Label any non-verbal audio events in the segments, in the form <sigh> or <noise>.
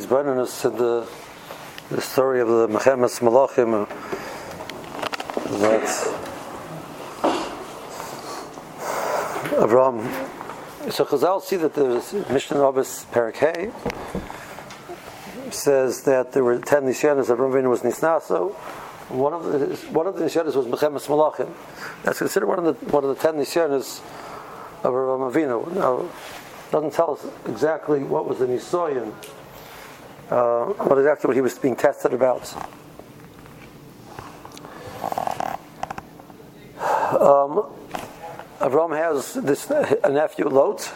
he's bringing us to the, the story of the Mechemes Malachim uh, that Avram. So Chazal see that the Mishnah Novis Parakeh says that there were ten nisyanas that Avram was nisnaso. One of the one of the nisyanas was Mechemes Malachim. That's considered one of the one of the ten nisyanas of Avram Avinu. Now, doesn't tell us exactly what was the nisoyan, uh, what exactly what he was being tested about. Um, Avram has this a nephew Lot.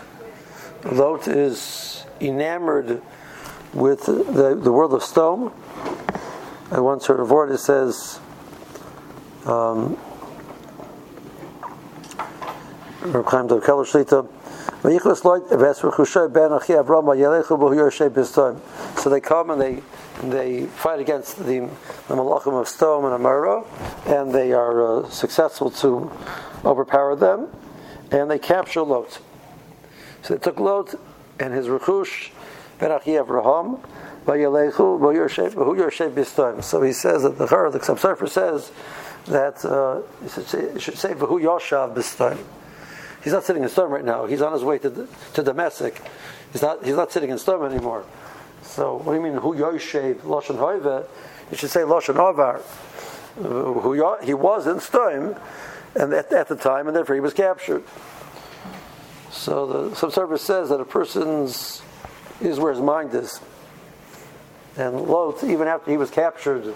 Lot is enamored with the, the world of stone. And one sort of word it says, um, so they come and they they fight against the, the Malachim of Stone and Amara, and they are uh, successful to overpower them, and they capture Lot. So they took Lot and his Rechush, Ben Achi Avraham, so he says that the Chor, the Ksam says that uh, he should say, Vahu Yoshav B'Stoim. He's not sitting in Stom right now. He's on his way to to Damascus. He's not he's not sitting in Stom anymore. So what do you mean? Who Yoshev Lashon Hoive? You should say Lashon Avar. Who he was in Stom, and at, at the time, and therefore he was captured. So the some service says that a person's is where his mind is. And Lot, even after he was captured,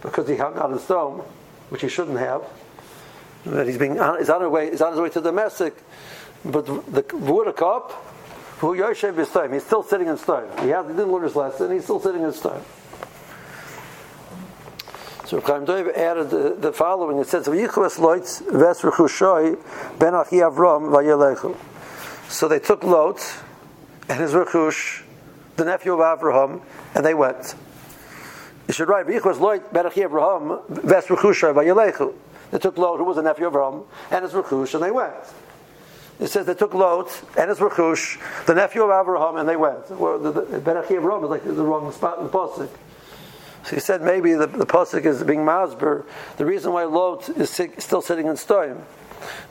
because he hung on the stone, which he shouldn't have, that he's being he's on his way he's on his way to Damascus, but the water cup, who Yoshev is time, he's still sitting in stone. He, has, he didn't learn his lesson, he's still sitting in stone. So Chaim Doiv added the, the, following. It says, "V'yichvas loitz ves rechushoy ben achi Avram vayelechu." So they took Lot and his rechush, the nephew of Avraham, and they went. You should write, "V'yichvas loitz ben achi Avram ves rechushoy vayelechu." They took Lot, who was a nephew of Ram, and his Rechush, and they went. It says they took Lot and his Rechush, the nephew of Abraham, and they went. Well, the, the of Ram is like the wrong spot in the Pasuk. So he said maybe the, the Pasuk is being Masber. The reason why Lot is still sitting in Stoim,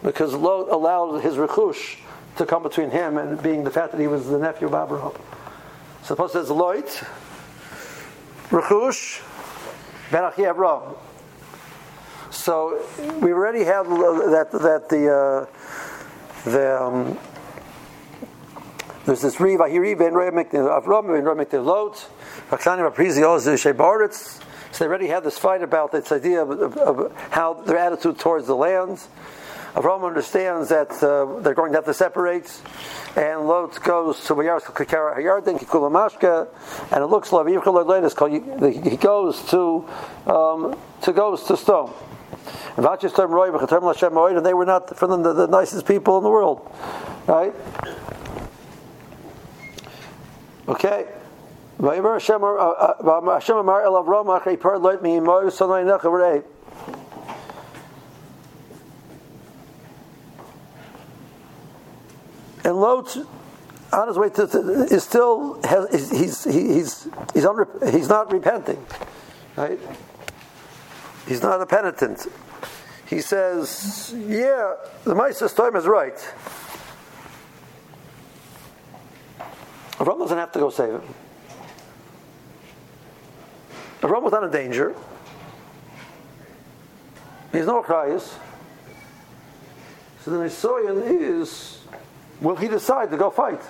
because Lot allowed his Rechush to come between him and being the fact that he was the nephew of Abraham. So the Pasuk says Lot, Rechush, Benachi Abraham. So we already have that that the uh, the um, there's this riva here ben Avram ben Remik the lot Aksanim Aprizi Ozu. So they already have this fight about this idea of, of, of, how their attitude towards the lands. Avram understands that uh, they're going to have to separate, and Lot goes to Hayardin Kikulamashka, and it looks like he goes to um, to goes to Stone. And they were not from the, the nicest people in the world. Right? Okay. Uh, uh, Sonai Necha And Lot, on his way to, to is still has, he's he's he's unre, he's not repenting, right? He's not a penitent he says, yeah, the Mises time is right. Avram doesn't have to go save him. Avram was not in danger. He's no cries. So the Nisoyan is, will he decide to go fight?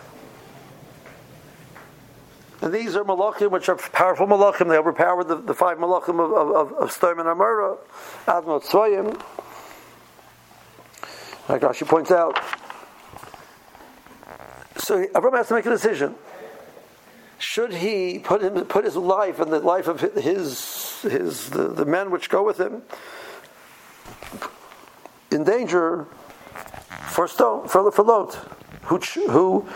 And these are malachim, which are powerful malachim. They overpower the, the five malachim of, of, of Stom and Amara, Admot Tzvayim. Like Rashi points out. So Abraham has to make a decision. Should he put him put his life and the life of his his the, the men which go with him in danger for stone for for Lot, who who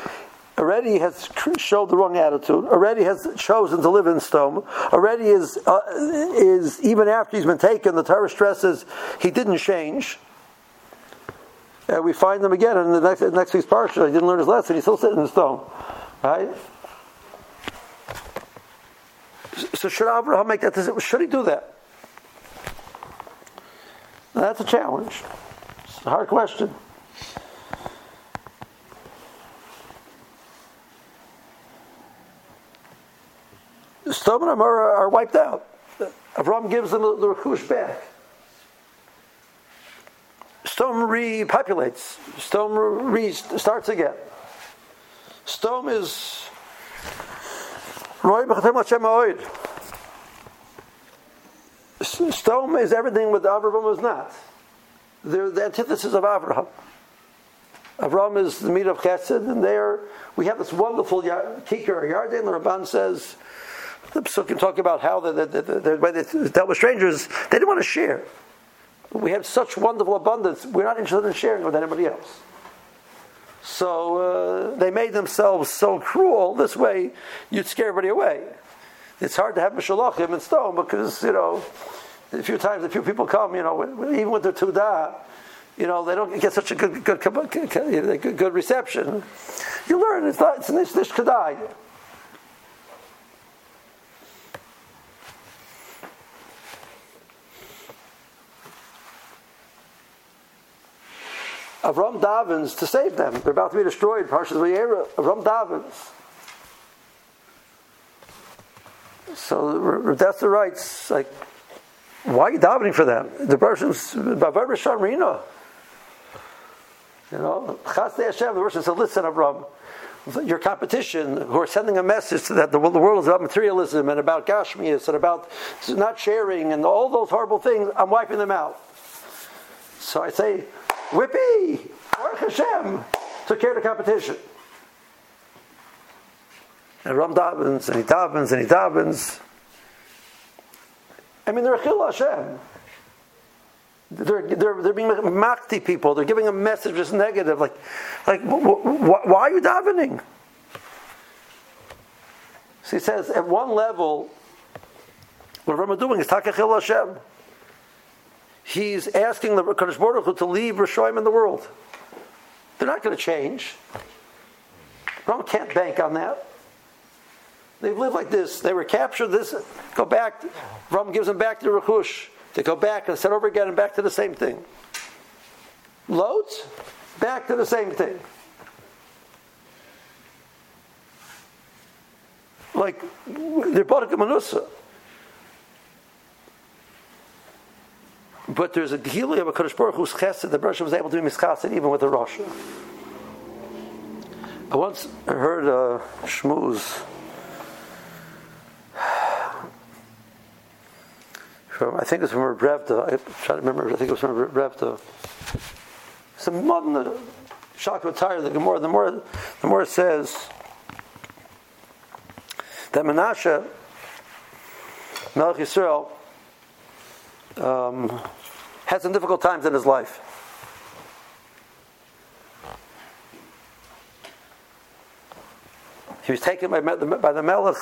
already has showed the wrong attitude, already has chosen to live in stone, already is, uh, is even after he's been taken, the Torah stresses he didn't change. Uh, we find them again in the next, next week's parsha. He didn't learn his lesson. He's still sitting in stone, right? So should Abraham make that decision? Should he do that? Now, that's a challenge. It's a hard question. Sodom and Amorah are wiped out. Avram gives them the, the Rechush back. Sodom repopulates. Re- starts again. Sodom is Sodom is everything what Avraham was not. They're the antithesis of Avraham. Avraham is the meat of Chesed, and there we have this wonderful Kikar Yarden. The Ramban says <laughs> the Psukim talk about how the, the, the, the, way they dealt with strangers, they didn't want to share. We have such wonderful abundance, we're not interested in sharing with anybody else. So uh, they made themselves so cruel, this way you'd scare everybody away. It's hard to have Mishalachim in stone because, you know, a few times, a few people come, you know, even with their Tudah, you know, they don't get such a good, good, good, good reception. You learn, it's not, it's nish, nish kadai. Avram Davins to save them. They're about to be destroyed. Parshas Vayera. Avram Davins. So that's the rights. Like, why are you davening for them? The person's Bavar Rina. You know, Chasdei Hashem. The person said, "Listen, Avram." your competition who are sending a message that the, the world is about materialism and about gashmias and about not sharing and all those horrible things, I'm wiping them out. So I say, Whippy! Baruch Hashem took care of the competition. And Ram davens, and he davens, and he davens. I mean, they're Chil Hashem. They're, they're, they're being makti people. They're giving a message that's negative. Like, like wh- wh- why are you davening? So he says, at one level, what Ram doing is Takachil Hashem he's asking the Kadosh Baruch Hu to leave Rishoim in the world. They're not going to change. Rome can't bank on that. They've lived like this. They were captured. This go back. Rome gives them back to Rechush. They go back and start over again and back to the same thing. Loads, back to the same thing. Like they're Barak Manusa. But there's a Gili of a Kaddish Baruch who's chesed, the Baruch was able to be mischased even with the Rosh. I once heard a uh, shmooze from, I think it was from Revda, I try to remember, I think it was from Revda. Some modern the Shakwa Tire, the Gemara, the more the more it says that Menashe, Melech Yisrael, um, had some difficult times in his life. He was taken by, by the Melech,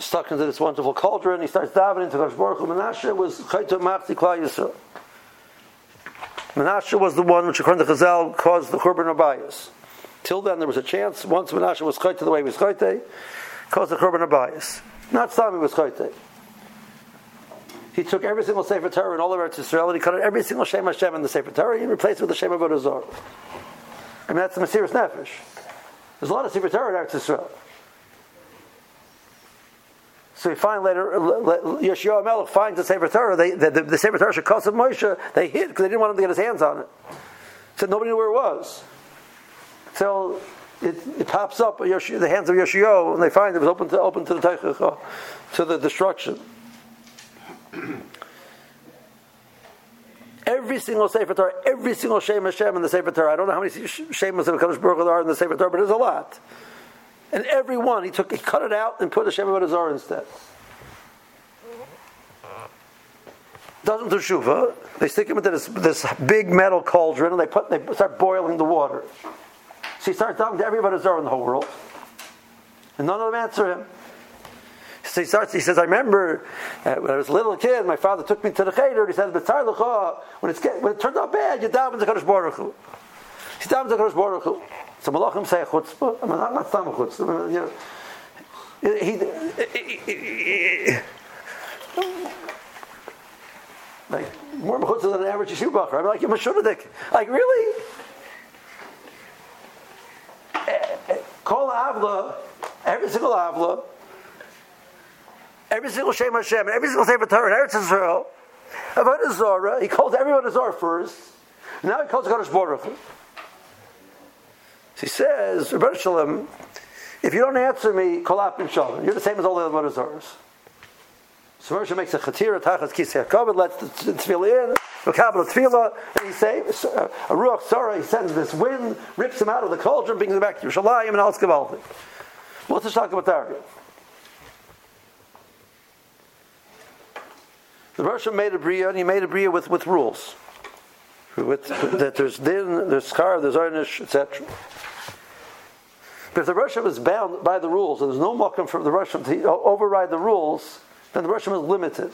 stuck into this wonderful cauldron. He starts davening to Kosh. Menashe was Chayto Machti Klal Yisrael. Menashe was the one which, according to Chazal, caused the Churban Abayas. Till then, there was a chance. Once Menashe was Chayte the way he was Chayte, caused the Churban Abayas. Not Sami was Chayte. He took every single Sefer Torah in all of Eretz Yisrael and he cut out every single Shem Hashem in the Sefer Torah and replaced it with the Shem of Zor. I mean, that's the Mesiris Nefesh. There's a lot of Sefer Torah in Eretz Yisrael. So we find later, Yeshua Melech finds the Sefer Torah. They, the, the, the Sefer Torah Shekos of Moshe, they hid because they didn't want him to get his hands on it. So nobody knew where it was. So it, it pops up Yoshi, the hands of Yoshio, and they find it was open to open to the to the destruction. <clears throat> every single Sefer Torah, every single Shem Hashem in the Sefer Torah. I don't know how many Shemas of Kadosh Baruch there are in the Sefer Torah, but there's a lot. And every one, he took, he cut it out and put a Shem Avodah instead. Doesn't do shuva. They stick him into this, this big metal cauldron and they put they start boiling the water. So he starts talking to everybody in the whole world, and none of them answer him. So he starts, he says, I remember uh, when I was a little kid, my father took me to the cheder, he said, when, it's when it turns out bad, you daven to Kadosh Baruch Hu. He daven to Kadosh Baruch Hu. So Malachim say chutzpah, I mean, not, not some chutzpah, you know. He, like more mechutza than an average yeshiva I'm like, you're mashunadik. Like, really? Call avla, every single avla, every single Shem Hashem, every single Sefer Torah, and Eretz Israel, Avodah Zorah, he calls everyone Zorah first. Now he calls Kadosh Baruch Hu. He says, Rebbe Shalom, if you don't answer me, kolap and shalom, you're the same as all the other Zorahs. So Moshe makes a chatira, tachas kisei hakavod, lets the tefillah in, the kabbalah tefillah, and he says, uh, a ruach sarah, he sends this wind, rips him out of the cauldron, brings him back to Yerushalayim, and all skavaldi. What's the talk about that? The Russian made a bria, and he made a bria with, with rules. With, that there's din, there's skar, there's arnish, etc. But if the Russian is bound by the rules, and there's no mokum for the Russian to override the rules, then the Russian is limited.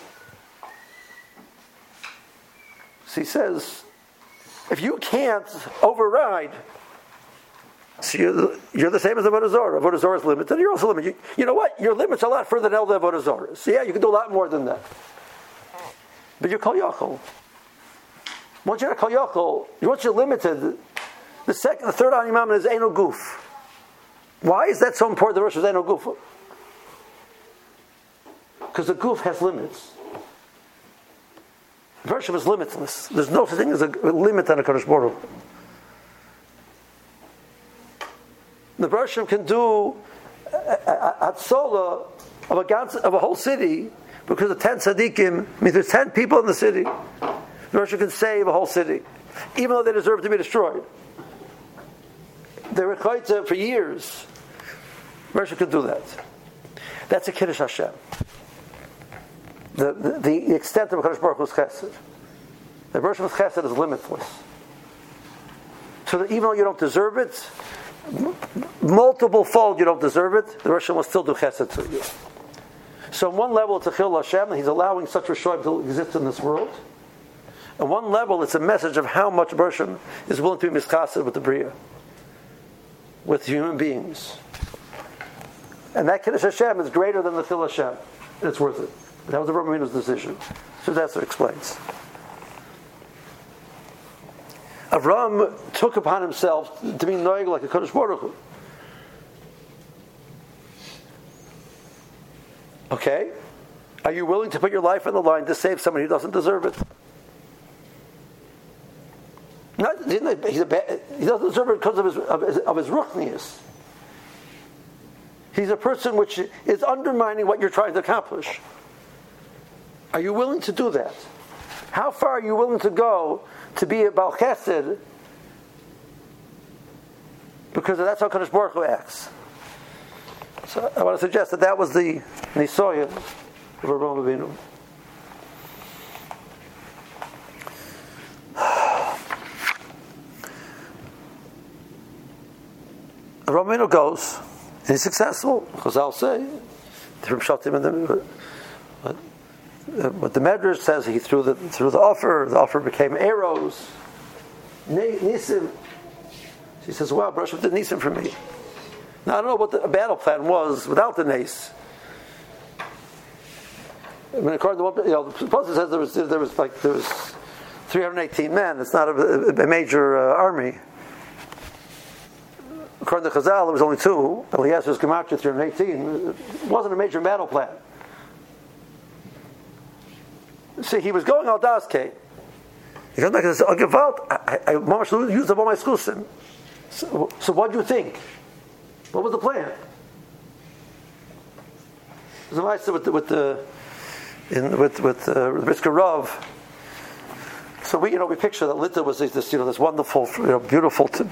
So he says, if you can't override, so you're the, you're the same as the Vodazora. Vodazora is limited, you're also limited. You, you, know what? Your limit's are a lot further than the Vodazora. So yeah, you can do a lot more than that. But you're Kol Yachol. Once you're a Kol Yachol, once you're limited, the second, the third Animam is Eno Goof. Why is that so important? The Rosh is Eno Goof. Because the goof has limits. Worship is limitless. There's no such thing as a limit on a Kaddish Baruch. The Bershom can do a sola of a, of a whole city because of 10 tzaddikim, means there's 10 people in the city. The Bershom can save a whole city, even though they deserve to be destroyed. They were for years. Russia can do that. That's a Kiddush Hashem the, the, the extent of Hakadosh Baruch Hu's chesed. The version of chesed is limitless. So that even though you don't deserve it, multiple fold you don't deserve it, the Russian will still do chesed to you. So on one level it's a chil Hashem, he's allowing such Rishoim to exist in this world. On one level it's a message of how much Bershom is willing to be mischased with the Bria, with human beings. And that Kiddush Hashem is greater than the Chil Hashem, and it's worth it. That was the Rabbinu's decision. So that's what explains. Avram took upon himself to be noig like a Kodesh Baruch. Okay? Are you willing to put your life on the line to save someone who doesn't deserve it? Not, he's a bad, he doesn't deserve it because of his, of his, of his ruchnius. He's a person which is undermining what you're trying to accomplish. Are you willing to do that? How far are you willing to go to be a Baal Chesed? Because that's how Kadosh Baruch Hu acts. So I want to suggest that that was the Nisoya of Rabban Avinu. Romano goes, and he's successful. Because I'll say, from Shatim and the what uh, the Medrash says, he threw the threw the offer. The offer became arrows. Nisim. She says, "Wow, brush up the Nisim for me." Now I don't know what the battle plan was without the Nace. I mean, according to what you know, the poster says there was there was like there was 318 men. It's not a, a major uh, army. According to Chazal, there was only two. Eliezer's Gematria 318. It wasn't a major battle plan. See, he was going al daske. He comes back and says, "Oh, Gewalt, I, I, I used up all my skusim." So, so what do you think? What was the plan? There's a nice with the, with the in, with with uh, Rav. So we, you know, we picture that Lita was this, you know, this wonderful, you know, beautiful t-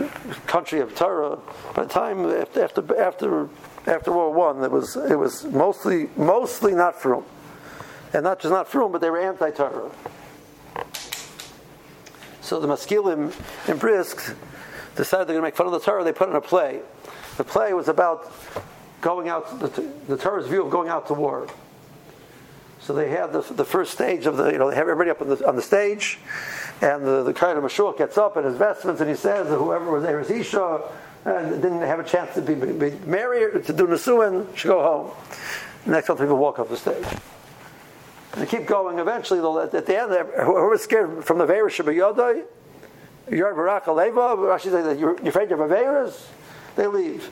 country of Torah. By the time after after after, after World War One, it was it was mostly mostly not from and not just not frum, but they were anti-Torah. So the Maskilim in Brisk decided they're going to make fun of the Torah. They put in a play. The play was about going out, the, the Torah's view of going out to war. So they had the, the first stage of the, you know, they have everybody up on the, on the stage, and the, the kind of gets up in his vestments and he says that whoever was there is Isha and didn't have a chance to be, be married, to do Nisuin, should go home. The next couple people walk up the stage. And they keep going. Eventually, at the end, whoever's scared from the Veira Shabbayodai, you're Barak Aleva, Rashi says you're afraid of Averas, they leave.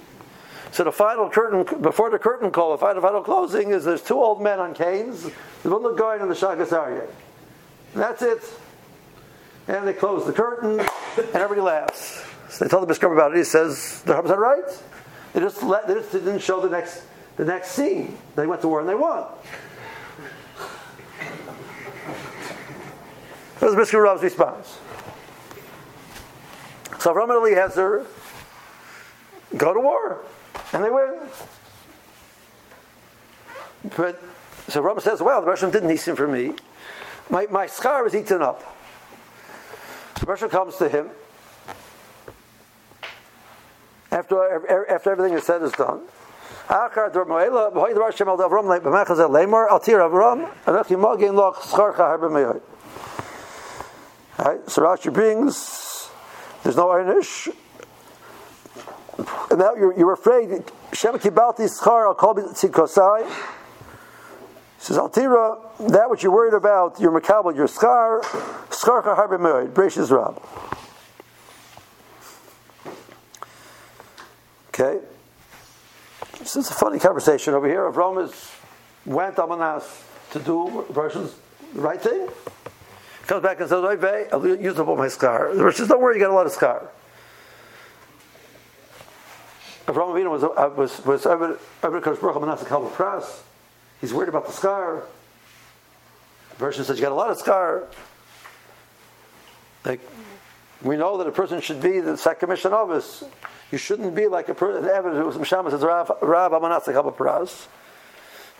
So the final curtain, before the curtain call, the final, final closing is there's two old men on canes, the one going and the Shagas Aryeh. That's it. And they close the curtain, and everybody laughs. So they tell the Brisker about it. He says, "The Rebbe right. They just let, they just didn't show the next the next scene. They went to war and they won." That was Brisker Rav's response. So Avram and Eliezer go to war, and they win. But so Rambam says, "Well, the Russian didn't nisim for me. My my scar is eaten up." So Russian comes to him after after everything is said is done. Right, so Rashi brings, there's no Einish, and now you're, you're afraid, Shem Kibalti Schar Al Kol Tzikosai, says Altira, that which you're worried about, your makabel, your scar, scar harbe merid, Breshis Rab. Okay, this is a funny conversation over here. Avram is went Amanas to do versions the right thing. Comes back and says, I'll use up all my scar. The says, Don't worry, you got a lot of scar. Avram Avinu was uh, was was Abed Kodesh Baruch Manas Kalva Pras. He's worried about the scar. The version says you got a lot of scar. Like we know that a person should be the second mission of us. You shouldn't be like a person. An Eved who was Mishama says Rav Rav Amanas Kalva Pras.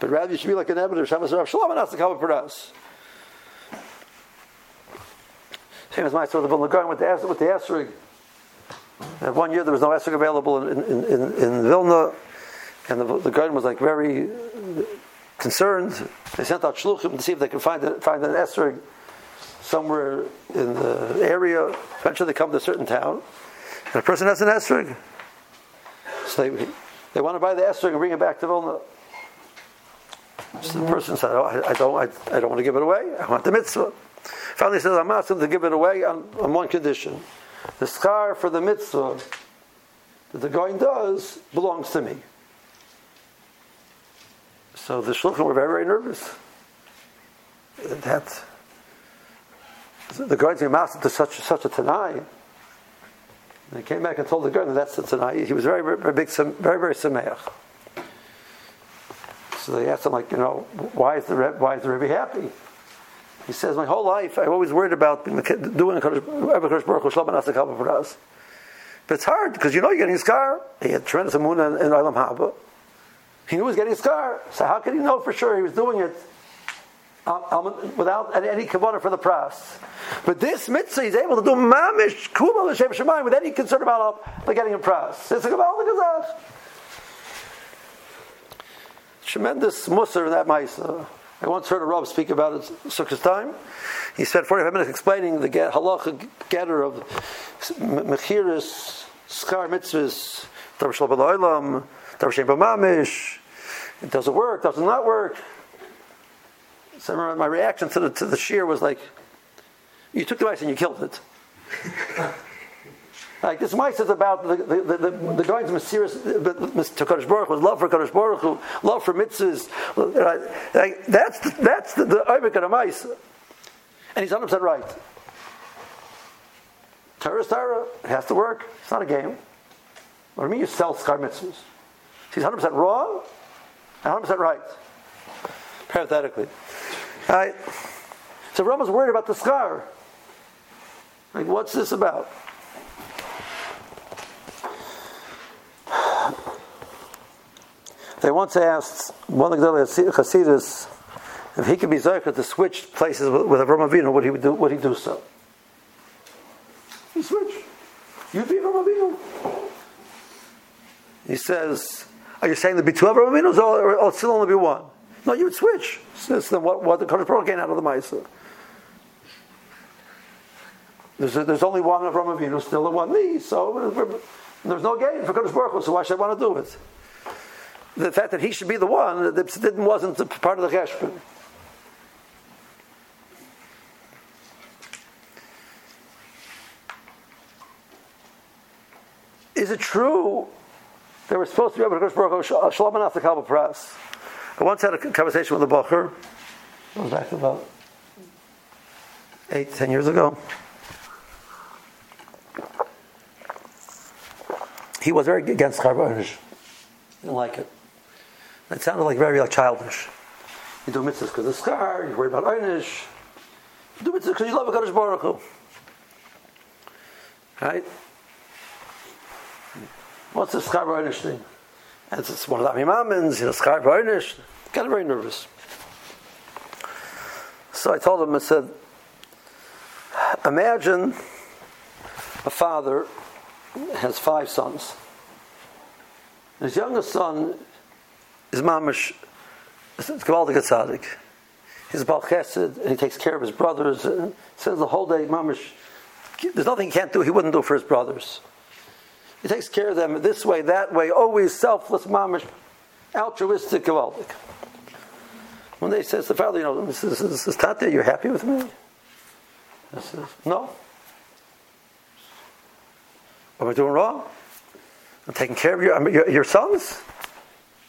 But rather you should be like an Eved Mishama says Rav Shalom Amanas Kalva Pras. Same as my of the Vilna with the with the Esrig. And one year there was no esrog available in, in, in, in Vilna, and the, the garden was like very concerned. They sent out shluchim to see if they could find, find an esrog somewhere in the area. Eventually they come to a certain town, and a person has an esrog. So they, they want to buy the esrog and bring it back to Vilna. So the person said, oh, I, I, don't, I, I, don't want to give it away. I want the mitzvah. Finally, he says, I'm asking to give it away on, on one condition the scar for the mitzvah that the going does belongs to me. So the shluchim were very, very nervous. That the to be master to such such a tanai. And he came back and told the guy that that's the tanai. He was very, very, very big, very, very sameach. So they asked him, like, you know, why is the why is the Rebbe happy? He says, my whole life I've always worried about doing a Kodesh Baruch Hu. But it's hard because you know you're getting a scar. He had tremendous amun in, in Olam Haba. He knew he was getting a scar. So how could he know for sure he was doing it um, um, without any kavanah for the pras? But this mitzvah he's able to do mamish kumal l'shem shemayim with any concern about uh, getting a pras. It's a kabbalah Tremendous musar in that ma'isa. I once heard a Rav speak about it Sukkot's time. He spent 45 minutes explaining the get, halacha getter of mechiris, skar mitzvahs, davar shalom shem b'mamish. It doesn't work, doesn't not work. So my reaction to the, to the shear was like, you took the ice and you killed it. <laughs> Like this mice is about the the the, the, the going to Kadosh Baruch Hu, love for Kadosh Baruch love for mitzvahs. Like, that's that's the, the of the mice, and he's hundred percent right. Torah Torah. It has to work. It's not a game. What do you mean you sell scar mitzvahs? He's hundred percent wrong, and hundred percent right. Parenthetically, all right. So Rama's worried about the scar. Like, what's this about? They once asked one of the Hasidus if he could be Zaycha to switch places with, with Avram Avinu, would he do? Would he do so? He switch. You'd be Avram Avinu. He says, "Are you saying there'd be two Avram Avinus, or, or still only be one?" No, you would switch. Since then, what, what the Kodesh Baruch out of the Ma'aser. There's, there's only one Avram Avinu, still the one me. So there's no gain for Kodesh Baruch So why should I want to do it? The fact that he should be the one that didn't wasn't part of the cheshbon. Is it true they were supposed to be able to Baruch uh, Shalom enough the Kabbalah press? I once had a conversation with a. It was back about eight, ten years ago. He was very against Charbonish. Didn't like it. It sounded like very like childish. You do mitzvahs because of scar, you're worried about Einish. You do mitzvahs because you love a Kaddish Baruch Hu. Right? What's the Schar Einish thing? And it's one of the Amimamins, you know, Schar Einish. Got very nervous. So I told him, I said, imagine a father has five sons. His youngest son is mamish, Gavaldik Tzaddik. He's Baal Chesed, and he takes care of his brothers. And says the whole day, mamish, there's nothing he can't do, he wouldn't do for his brothers. He takes care of them this way, that way, always selfless, mamish, altruistic, Gavaldik. When they says the father, you know, this is, this is you're happy with me? I says, no. Am I doing wrong? I'm taking care of your, your, your sons?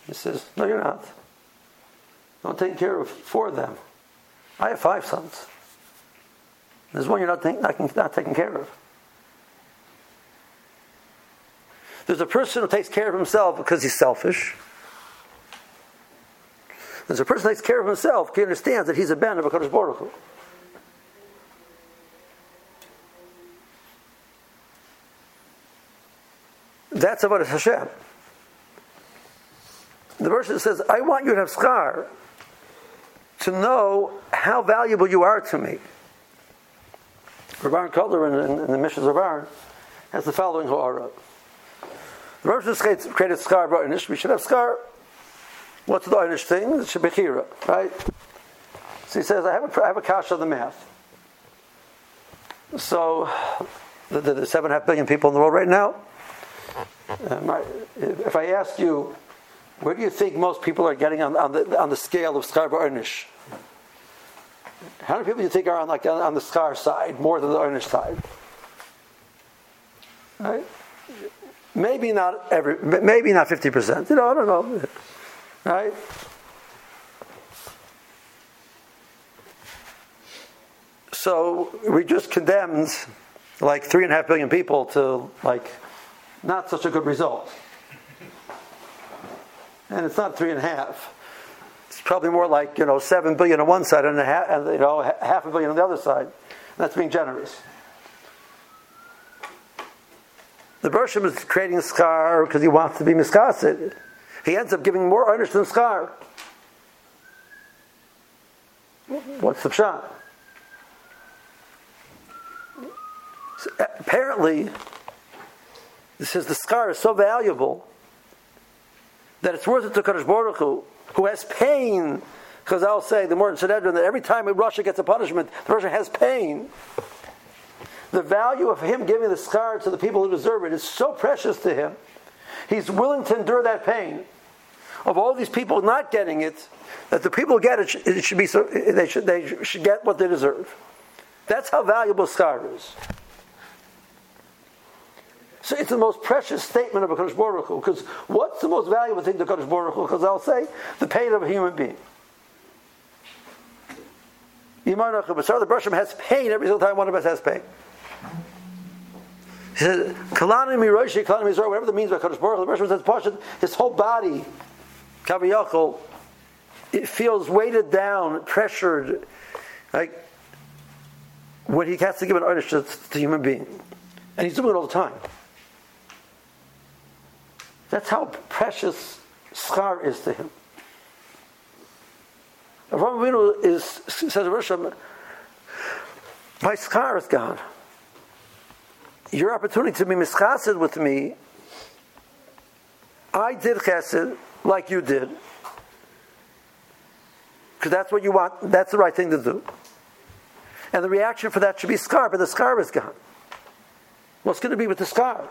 He says, No, you're not. I'm taking care of four of them. I have five sons. There's one you're not, think, not, not taking care of. There's a person who takes care of himself because he's selfish. There's a person who takes care of himself, because he understands that he's a ben of a Kodesh Baruch Hu. That's about Hashem. The verse says, I want you to have schar to know how valuable you are to me. Rabban Kotler in, in, in the Mishnah Rabban has the following horror. The verse created schar b'inish. We should have schar. What's the inish thing? It should be chira, right? So he says, I have a, I have a kasha on the math. So, there's seven and a half billion people in the world right now. Um, if I ask you, where do you think most people are getting on, on the on the scale of Skar Earnish? How many people do you think are on like on, on the Skar side more than the Earnish side? Right? Maybe not every, maybe not fifty percent. You know, I don't know. Right? So we just condemned like three and a half billion people to like not such a good result. And it's not three and a half. It's probably more like you know seven billion on one side and a half, and you know half a billion on the other side. That's being generous. The Bershom is creating a scar because he wants to be miskasid. He ends up giving more earnest than scar. What's the shot? So apparently, it says the scar is so valuable that it's worth it to Kadosh Baruch Hu, who has pain. Because I'll say the more Sanhedrin that every time Russia gets a punishment, the Russia has pain. The value of him giving the scar to the people who deserve it is so precious to him. He's willing to endure that pain of all these people not getting it. That the people get it, it should be so, they should they should get what they deserve. That's how valuable scar is. So it's the most precious statement of a Kodesh Baruch. Because what's the most valuable thing to Kodesh Baruch? Because I'll say the pain of a human being. Yimar the Bershom has pain every single time one of us has pain. He says, Kalani Miroshi, Kalani Mizor, whatever that means by Kodesh Baruch the Bershom says, his whole body, Kaviyachol, it feels weighted down, pressured, like when he has to give an ownership to a human being. And he's doing it all the time. That's how precious schar is to him. Avraham Avinu is says Rishon, my schar is gone. Your opportunity to be mischased with me, I did chesed like you did. Because that's what you want, that's the right thing to do. And the reaction for that should be scar, but the scar is gone. What's going to be with the scar?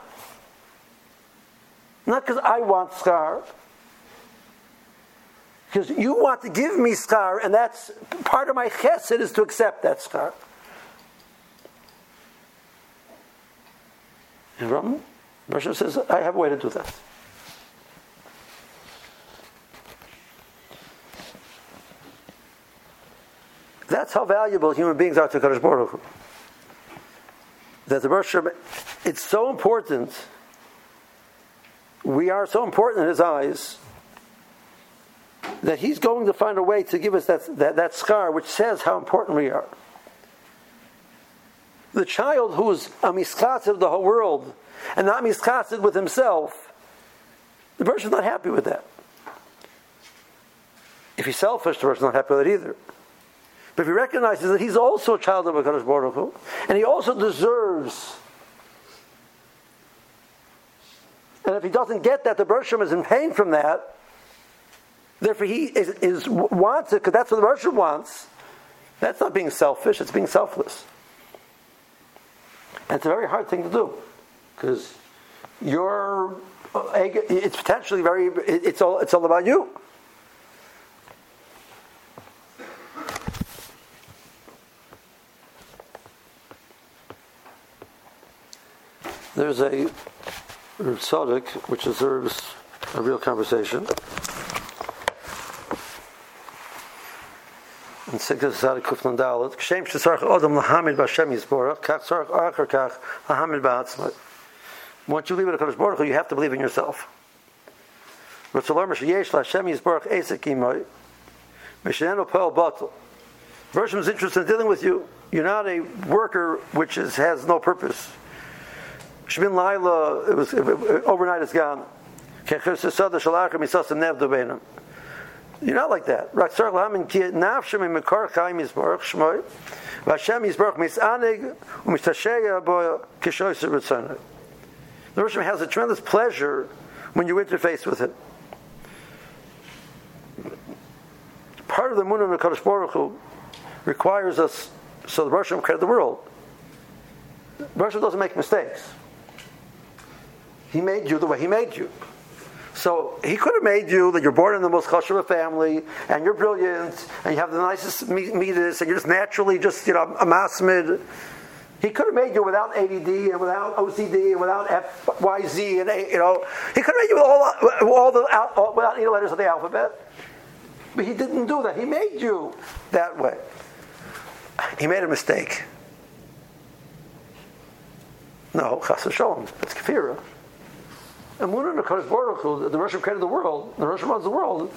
Not because I want scar. Because you want to give me schar, and that's part of my chesed is to accept that schar. And Ram, Rashi says, I have a way to do that. That's how valuable human beings are to Kadosh Baruch Hu. That the Rosh it's so important. We are so important in His eyes that He's going to find a way to give us that, that, that schar which says how important we are. The child who's a miskatzid of the whole world and not miskatzid with himself, the person's not happy with that. If he's selfish, the person's not happy with it either. But if he recognizes that he's also a child of HaKadosh Baruch Hu, and he also deserves, and if he doesn't get that, the Baruch is in pain from that, therefore he is, is wants it, because that's what the Baruch wants. That's not being selfish, it's being selfless. And it's a very hard thing to do, because you're, uh, it's potentially very, it's all, it's all about you. There's a tzaddik which deserves a real conversation. In Sikha Tzaddik Kufnan Dalet, Kshem Shesarch Odom Lahamid B'Hashem Yisborach, Kach Tzarach Achar Kach Lahamid. Once you leave it at Kodesh you have to believe in yourself. Ritzalar Mishayesh L'Hashem Yisborach Esek Imai, Mishanenu Pel Batel. Version is interested in dealing with you. You're not a worker which is, has no purpose. Shmin Laila, it was overnight it's gone. You're not like that. The Rosh has a tremendous pleasure when you interface with it. Part of the Munah of Kadosh Baruch Hu requires us, so the Rosh created the world. The doesn't make mistakes. He made you the way He made you. So he could have made you that you're born in the most chashuv family, and you're brilliant, and you have the nicest midas, and you're just naturally just you know a masmid. He could have made you without ADD and without OCD and without FYZ and a, you know he could have made you all all the all, without any letters of the alphabet. But he didn't do that. He made you that way. He made a mistake. No, chas v'sholem. It's Emunah Nakadosh Baruch Hu, the Rosh created the world, the Rosh runs the world.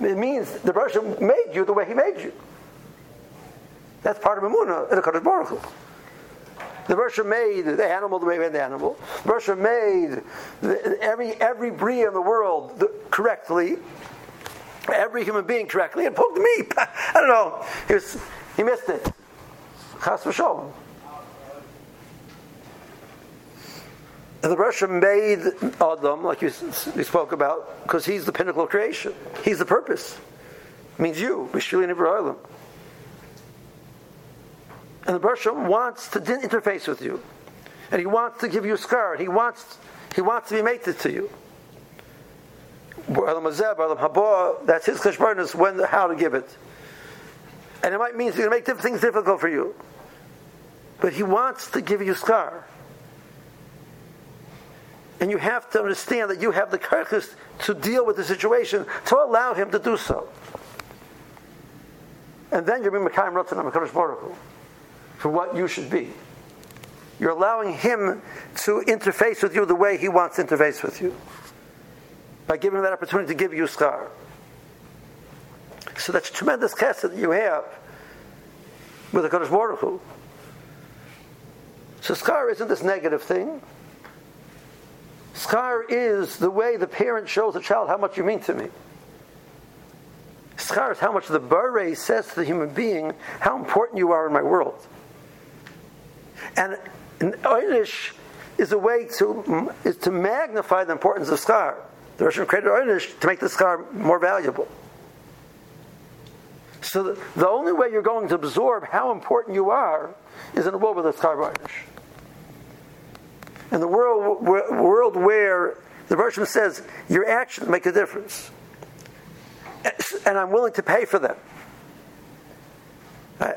It means the Rosh made you the way He made you. That's part of Emunah in the Baruch Hu. The Rosh made the animal the way he made the animal. The Rosh made the, every every bria in the world the, correctly, every human being correctly, and poked me. <laughs> I don't know. He, was, he missed it. Chas v'sholem. The Russia made Adam, like you, you spoke about, because he's the pinnacle of creation. He's the purpose. It means you, Mishili Ibrahim. And the Russia wants to interface with you. And he wants to give you a scar. He wants, he wants to be mated to you. That's his cheshbonis when how to give it. And it might mean he's going to make things difficult for you. But he wants to give you scar. And you have to understand that you have the characters to deal with the situation to allow him to do so. And then you're being Mekayim Ratzon HaMekadosh Baruch for what you should be. You're allowing him to interface with you the way he wants to interface with you. By giving him that opportunity to give you schar. So that's a tremendous chesed that you have with the Kadosh Baruch Hu. So schar isn't this negative thing. Schar is the way the parent shows the child how much you mean to me. Schar is how much the Bore says to the human being how important you are in my world. And an Einish is a way to, is to magnify the importance of Schar. The Russian created Einish to make the Schar more valuable. So the, the, only way you're going to absorb how important you are is in a world with a Schar Einish in the world, world where the version says your actions make a difference. and I'm willing to pay for them. Uh,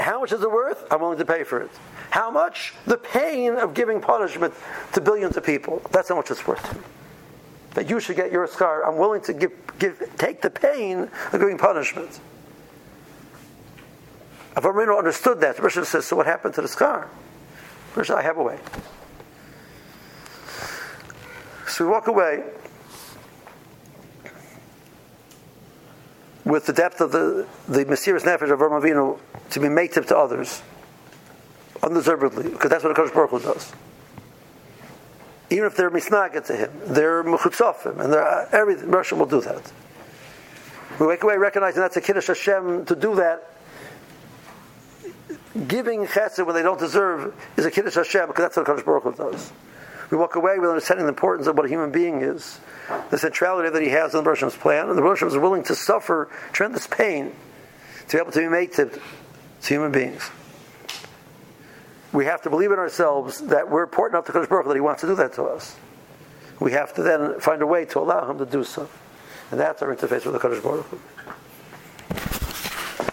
how much is it worth? I'm willing to pay for it. How much? The pain of giving punishment to billions of people. That's how much it's worth. That you should get your scar. I'm willing to give, give, take the pain of giving punishment. Avram understood that. The Rishon says, so what happened to the scar? Rishon, I have a way. So we walk away with the depth of the, the mysterious nefesh of Avram to be mated to others, undeservedly, because that's what a Kodesh Baruch Hu does. Even if they're misnaged to him, they're mechutzofim, and they're, uh, everything, Russian will do that. We wake away recognizing that's a Kiddush Hashem to do that. Giving chesed when they don't deserve is a Kiddush Hashem, because that's what Kodesh Baruch Hu does. We walk away with understanding the importance of what a human being is, the centrality that he has in the Rosh plan, and the Rosh is willing to suffer tremendous pain to be able to be made to, to human beings. We have to believe in ourselves that we're important enough to Kodesh Baruch that He wants to do that to us. We have to then find a way to allow Him to do so. And that's our interface with the Kodesh Baruch